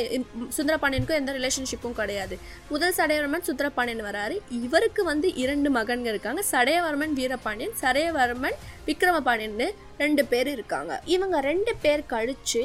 சுந்தரபாண்டியனுக்கும் எந்த ரிலேஷன்ஷிப்பும் கிடையாது. முதல் சடையவர்மன் சுந்தரபாண்டியன் வராரு. இவருக்கு வந்து இரண்டு மகன்கள் இருக்காங்க. சடையவர்மன் வீரபாண்டியன் சடையவர்மன் விக்ரமபாண்டியன்னு ரெண்டு பேர் இருக்காங்க. இவங்க ரெண்டு பேர் கழிச்சு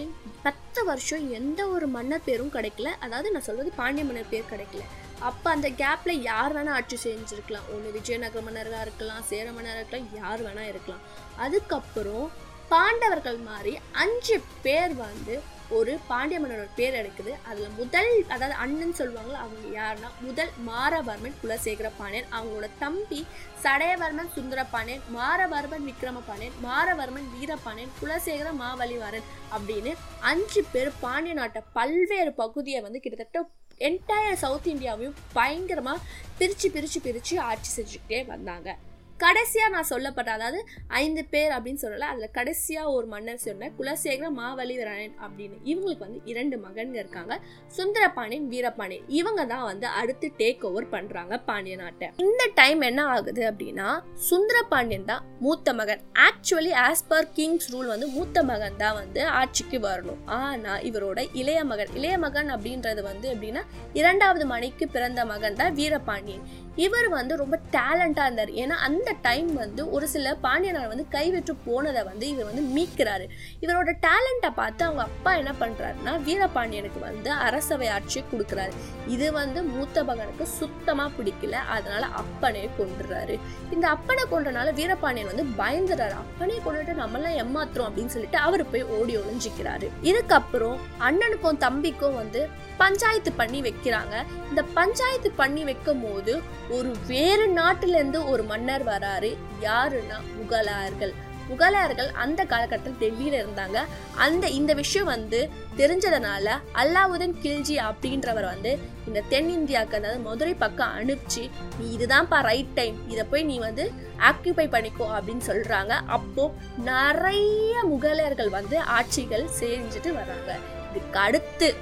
பத்து வருஷம் எந்த ஒரு மன்னர் பேரும் கிடைக்கல. அதாவது நான் சொல்வது பாண்டிய மன்னர் பேர் கிடைக்கல. அப்போ அந்த கேப்பில் யார் வேணால் ஆட்சி செஞ்சுருக்கலாம். ஒன்று விஜயநகர மன்னராக இருக்கலாம் சேர மன்னராக இருக்கலாம் யார் வேணால் இருக்கலாம். அதுக்கப்புறம் பாண்டவர்கள் மாதிரி அஞ்சு பேர் வந்து ஒரு பாண்டிய மன்னரோட பேர் எடுக்குது. அதில் முதல் அதாவது அண்ணன் சொல்லுவாங்களோ அவங்க யாருன்னா முதல் மாரவர்மன் குலசேகர பாண்டியன் அவங்களோட தம்பி சடையவர்மன் சுந்தரபாண்டியன் மாரவர்மன் விக்ரமபாண்டியன் மாரவர்மன் வீரபாண்டியன் குலசேகர மாவலிவாரன் அப்படின்னு அஞ்சு பேர் பாண்டிய நாட்டை பல்வேறு பகுதியை வந்து கிட்டத்தட்ட என்டையர் சவுத் இந்தியாவையும் பயங்கரமாக பிரித்து பிரித்து பிரித்து ஆட்சி செஞ்சுக்கிட்டே வந்தாங்க. கடைசியாக நான் சொல்லப்பட்ட அதாவது ஐந்து பேர் அப்படின்னு சொல்லலை அதில் கடைசியாக ஒரு மன்னர் சொன்ன குலசேகர மாவலிவரன் அப்படின்னு. இவங்களுக்கு வந்து இரண்டு மகன்கள் இருக்காங்க. சுந்தரபாண்டியன் வீரபாண்டியன். இவங்க தான் வந்து அடுத்து டேக் ஓவர் பண்ணுறாங்க பாண்டிய நாட்டை. இந்த டைம் என்ன ஆகுது அப்படின்னா சுந்தரபாண்டியன் தான் மூத்த மகன். Actually as per kings rule வந்து மூத்த மகன் தான் வந்து ஆட்சிக்கு வரணும். ஆனால் இவரோட இளைய மகன். இளைய மகன் அப்படின்றது வந்து எப்படின்னா இரண்டாவது மணிக்கு பிறந்த மகன் தான் வீரபாண்டியன். இவர் வந்து ரொம்ப டேலண்டாக இருந்தார். ஏன்னா அந்த டைம் வந்து ஒரு சில பாண்டியனார் வந்து கைவிட்டு போனதை வந்து இவர் வந்து மீட்கிறாரு. இவரோட டேலண்ட்டை பார்த்து அவங்க அப்பா என்ன பண்ணுறாருன்னா வீரபாண்டியனுக்கு வந்து அரசவை ஆட்சியை கொடுக்குறாரு. இது வந்து மூத்த மகனுக்கு சுத்தமாக பிடிக்கல. அதனால அப்பனே கொண்டுறாரு இந்த அப்பனை கொன்றனால வீரபாண்டியன் வந்து பயந்துடுறாரு அப்பனே கொண்டுட்டு நம்மளாம் ஏமாத்துறோம் அப்படின்னு சொல்லிட்டு அவர் போய் ஓடி ஒழிஞ்சிக்கிறாரு இதுக்கப்புறம் அண்ணனுக்கும் தம்பிக்கும் வந்து பஞ்சாயத்து பண்ணி வைக்கிறாங்க. இந்த பஞ்சாயத்து பண்ணி வைக்கும் போது ஒரு வேறு நாட்டிலேருந்து ஒரு மன்னர் வராரு. யாருன்னா முகலாயர்கள். முகலாயர்கள் அந்த காலகட்டத்தில் டெல்லியில இருந்தாங்க. அந்த இந்த விஷயம் வந்து தெரிஞ்சதுனால அல்லாவுதீன் கில்ஜி அப்படின்றவர் வந்து இந்த தென்னிந்தியாவுக்கு அதாவது மதுரை பக்கம் அனுப்பிச்சு நீ இதுதான்ப்பா ரைட் டைம் இதை போய் நீ வந்து ஆக்கியூபை பண்ணிக்கோ அப்படின்னு சொல்றாங்க. அப்போ நிறைய முகலாயர்கள் வந்து ஆட்சிகள் செஞ்சுட்டு வராங்க. இதுக்கு அடுத்து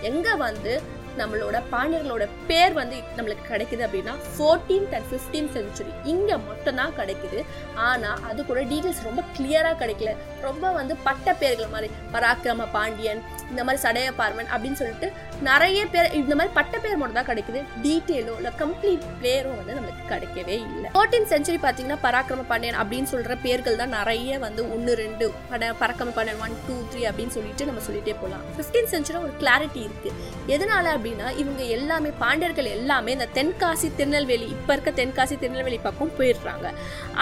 எங்க வந்து நம்மளோட பாண்டியர்களோட பேர் வந்து நம்மளுக்கு கிடைக்குது அப்படின்னா ஃபோர்டீன்த் அண்ட் ஃபிஃப்டீன் செஞ்சுரி இங்கே மட்டும்தான் கிடைக்குது. ஆனால் அது கூட டீட்டெயில்ஸ் ரொம்ப கிளியராக கிடைக்கல. ரொம்ப வந்து பட்ட பேர்கள் மாதிரி. பராக்கிரம பாண்டியன் இந்த மாதிரி சடைய பார்மன் அப்படின்னு சொல்லிட்டு நிறைய பேர் இந்த மாதிரி பட்ட பேர் மட்டும் தான் கிடைக்குது டீட்டெயிலோ இல்லை கம்ப்ளீட் பேரும் வந்து நம்மளுக்கு கிடைக்கவே இல்லை. ஃபோர்டீன் செஞ்சுரி பார்த்தீங்கன்னா பராக்கிரம பாண்டியன் அப்படின்னு சொல்கிற பேர்கள் தான் நிறைய வந்து ஒன்று ரெண்டு பட Parakrama Pandian one two three அப்படின்னு சொல்லிட்டு நம்ம சொல்லிட்டே போகலாம். ஃபிஃப்டீன் செஞ்சுரி ஒரு கிளாரிட்டி இருக்குது எதனால அப்படின்னா இவங்க எல்லாமே பாண்டியர்கள் எல்லாமே இந்த தென்காசி திருநெல்வேலி இப்போ இருக்க தென்காசி திருநெல்வேலி பக்கம் போயிடுறாங்க.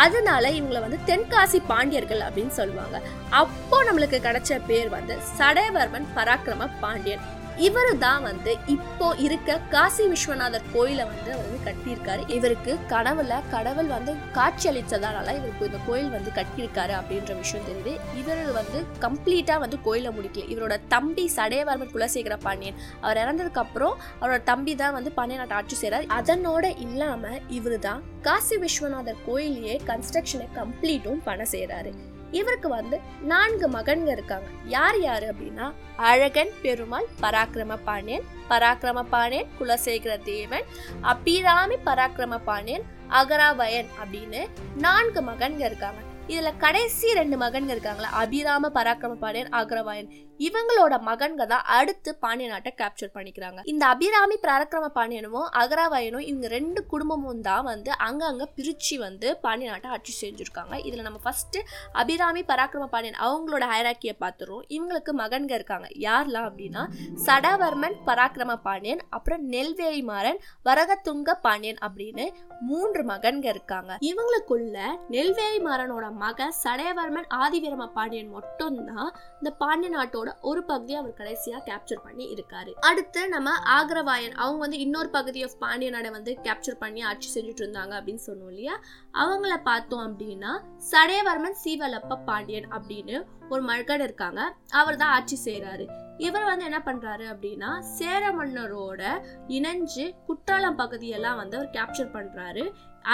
அதனால இவங்களை வந்து தென்காசி பாண்டியர்கள் அப்படின்னு சொல்லுவாங்க. அப்போ நம்மளுக்கு கிடைச்ச பேர் வந்து சடைவர்மன் பராக்கிரம பாண்டியன். இவரு தான் வந்து இப்போ இருக்க காசி விஸ்வநாதர் கோயிலை வந்து அவர் வந்து கட்டியிருக்காரு. இவருக்கு கனவுல கடவுள் வந்து காட்சி அளித்ததால இவருக்கு இந்த கோயில் வந்து கட்டியிருக்காரு அப்படின்ற விஷயம் தெரியுது. இவர் வந்து கம்ப்ளீட்டா வந்து கோயிலை முடிக்கல. இவரோட தம்பி சடையவர்மன் குலசேகர பாண்டியன். அவர் இறந்ததுக்கு அப்புறம் அவரோட தம்பி தான் வந்து பாண்டிய நாட்டை ஆட்சி செய்கிறார் அதனோட இல்லாம இவரு தான் காசி விஸ்வநாதர் கோயிலையே கன்ஸ்ட்ரக்ஷனை கம்ப்ளீட்டும் பண்ண செய்கிறாரு இவருக்கு வந்து நான்கு மகன்கள் இருக்காங்க. யார் யாரு அப்படின்னா அழகன் பெருமாள் பராக்கிரம பாண்டியன் பராக்கிரம பாண்டியன் குலசேகர தேவன் அபிராமி பராக்கிரம பாண்டியன் அகராவயன் அப்படின்னு நான்கு மகன்கள் இருக்காங்க. இதுல கடைசி ரெண்டு மகன்கள் இருக்காங்களா? அபிராம பராக்கிரம பாண்டியன் அக்ரவாயன். இவங்களோட மகன்க தான் அடுத்து பாண்டிய நாட்டை கேப்சர் பண்ணிக்கிறாங்க. இந்த அபிராமி பராக்கிரம பாண்டியனும் அகராவாயனும் இவங்க ரெண்டு குடும்பமும் தான் வந்து அங்கங்க பிரிச்சு வந்து பாண்டிய நாட்டை ஆட்சி செஞ்சிருக்காங்க. இதுல நம்ம ஃபர்ஸ்ட் அபிராமி பராக்கிரம பாண்டியன் அவங்களோட ஹைராக்கியை பார்த்துருவோம். இவங்களுக்கு மகன்க இருக்காங்க. யாரெல்லாம் அப்படின்னா சடவர்மன் பராக்கிரம பாண்டியன் அப்புறம் நெல்வேலி மாறன் வரகத்துங்க பாண்டியன் அப்படின்னு மூன்று மகன்க இருக்காங்க. இவங்களுக்குள்ள நெல்வேலி மாறனோட மகன் சடையவர்மன் ஆதிவீரம பாண்டியன் மட்டும்தான் இந்த பாண்டிய நாட்டோட ஒரு பகுதியை அவர் கடைசியா கேப்சர் பண்ணி இருக்காரு. அடுத்து நம்ம ஆக்ரவாயன் அவங்க வந்து இன்னொரு பகுதி ஆஃப் பாண்டிய நாடை வந்து கேப்சர் பண்ணி ஆட்சி செஞ்சுட்டு இருந்தாங்க அப்படின்னு சொன்னோம் இல்லையா? அவங்கள பார்த்தோம் அப்படின்னா சடையவர்மன் சீவலப்ப பாண்டியன் அப்படின்னு ஒரு மழகன் இருக்காங்க. அவர் தான் ஆட்சி செய்கிறாரு இவர் வந்து என்ன பண்றாரு அப்படின்னா சேர மன்னரோட இணைஞ்சு குற்றாலம் பகுதியெல்லாம் வந்து அவர் கேப்சர் பண்றாரு.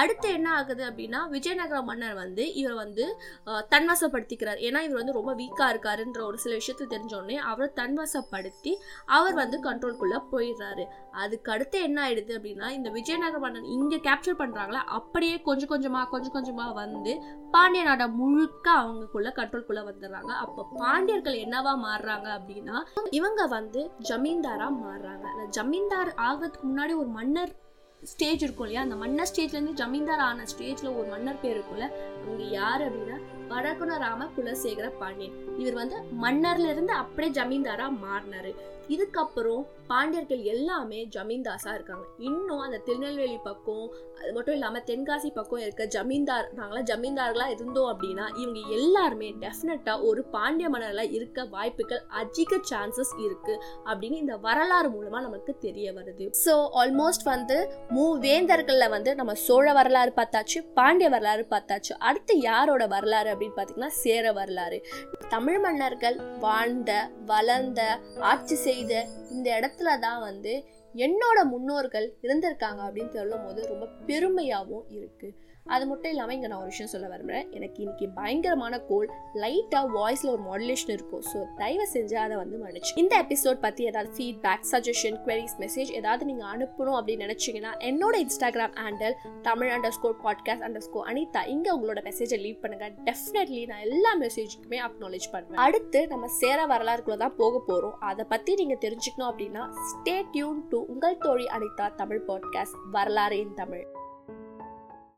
அடுத்து என்ன ஆகுது அப்படின்னா விஜயநகர மன்னர் வந்து இவர் வந்து தன்வசப்படுத்திக்கிறார். ஏன்னா இவர் வந்து ரொம்ப வீக்காக இருக்காருன்ற ஒரு சில விஷயத்தை தெரிஞ்சோடனே அவரை தன்வசப்படுத்தி அவர் வந்து கண்ட்ரோல்குள்ளே போயிடுறாரு. அதுக்கு அடுத்து என்ன ஆயிடுது அப்படின்னா இந்த விஜயநகர மன்னன் இங்கே கேப்சர் பண்ணுறாங்களா அப்படியே கொஞ்சம் கொஞ்சமாக கொஞ்சம் கொஞ்சமாக வந்து பாண்டிய நாடை முழுக்க அவங்களுக்குள்ள கண்ட்ரோல்குள்ளே வந்துடுறாங்க. அப்போ பாண்டியர்கள் என்னவா மாறுறாங்க அப்படின்னா இவங்க வந்து ஜமீன்தாராக மாறுறாங்க. ஜமீன்தார் ஆகிறதுக்கு முன்னாடி ஒரு மன்னர் ஸ்டேஜ் இருக்கும் இல்லையா? அந்த மன்னர் ஸ்டேஜ்லேருந்து ஜமீன்தார் ஆன ஸ்டேஜில் ஒரு மன்னர் பேர் இருக்கும்ல அவங்க யார் அப்படின்னா வரகுணராம குலசேகர பாண்டியன். இவர் வந்து மன்னர்லேருந்து அப்படியே ஜமீன்தாராக மாறினார். இதுக்கப்புறம் பாண்டியர்கள் எல்லாமே ஜமீன்தாஸாக இருக்காங்க. இன்னும் அந்த திருநெல்வேலி பக்கம் அது மட்டும் இல்லாமல் தென்காசி பக்கம் இருக்க ஜமீன்தார் நாங்களாம் ஜமீன்தார்களாக இருந்தோம் அப்படின்னா இவங்க எல்லாருமே டெஃபினட்டாக ஒரு பாண்டிய மன்னரில் இருக்க வாய்ப்புகள் அதிக சான்சஸ் இருக்குது அப்படின்னு இந்த வரலாறு மூலமாக நமக்கு தெரிய வருது. ஸோ ஆல்மோஸ்ட் வந்து மூவேந்தர்களில் வந்து நம்ம சோழ வரலாறு பார்த்தாச்சு பாண்டிய வரலாறு பார்த்தாச்சு. அடுத்து யாரோட வரலாறு அப்படின்னு பார்த்தீங்கன்னா சேர வரலாறு. தமிழ் மன்னர்கள் வாழ்ந்த வளர்ந்த ஆட்சி செய்த இந்த இடத்துல தான் வந்து என்னோட முன்னோர்கள் இருந்திருக்காங்க அப்படின்னு சொல்லும் போது ரொம்ப பெருமையாகவும் இருக்கு. அது மட்டும் இல்லாமல் இங்கே நான் ஒரு விஷயம் சொல்ல விரும்புகிறேன் எனக்கு இன்னைக்கு பயங்கரமான கோல் லைட்டாக வாய்ஸில் ஒரு மாடுலேஷன் இருக்கும். ஸோ தயவு செஞ்சு அதை வந்து மன்னிச்சு. இந்த எபிசோட் பற்றி ஏதாவது ஃபீட்பேக் சஜஷன் குவரிஸ் மெசேஜ் ஏதாவது நீங்கள் அனுப்பணும் அப்படின்னு நினச்சிங்கன்னா என்னோட Instagram handle Tamil underscore podcast underscore Anita. இங்கே உங்களோட மெசேஜை லீவ் பண்ணுங்கள் டெஃபினெட்லி நான் எல்லா மெசேஜுக்குமே அக்னாலேஜ் பண்ணுவேன். அடுத்து நம்ம சேர வரலாறுக்குள்ள தான் போக போகிறோம் அதை பற்றி நீங்கள் தெரிஞ்சுக்கணும் அப்படின்னா ஸ்டே டியூன் டு உங்கள் தோழி அனிதா தமிழ் பாட்காஸ்ட் வரலாறு இன் தமிழ்.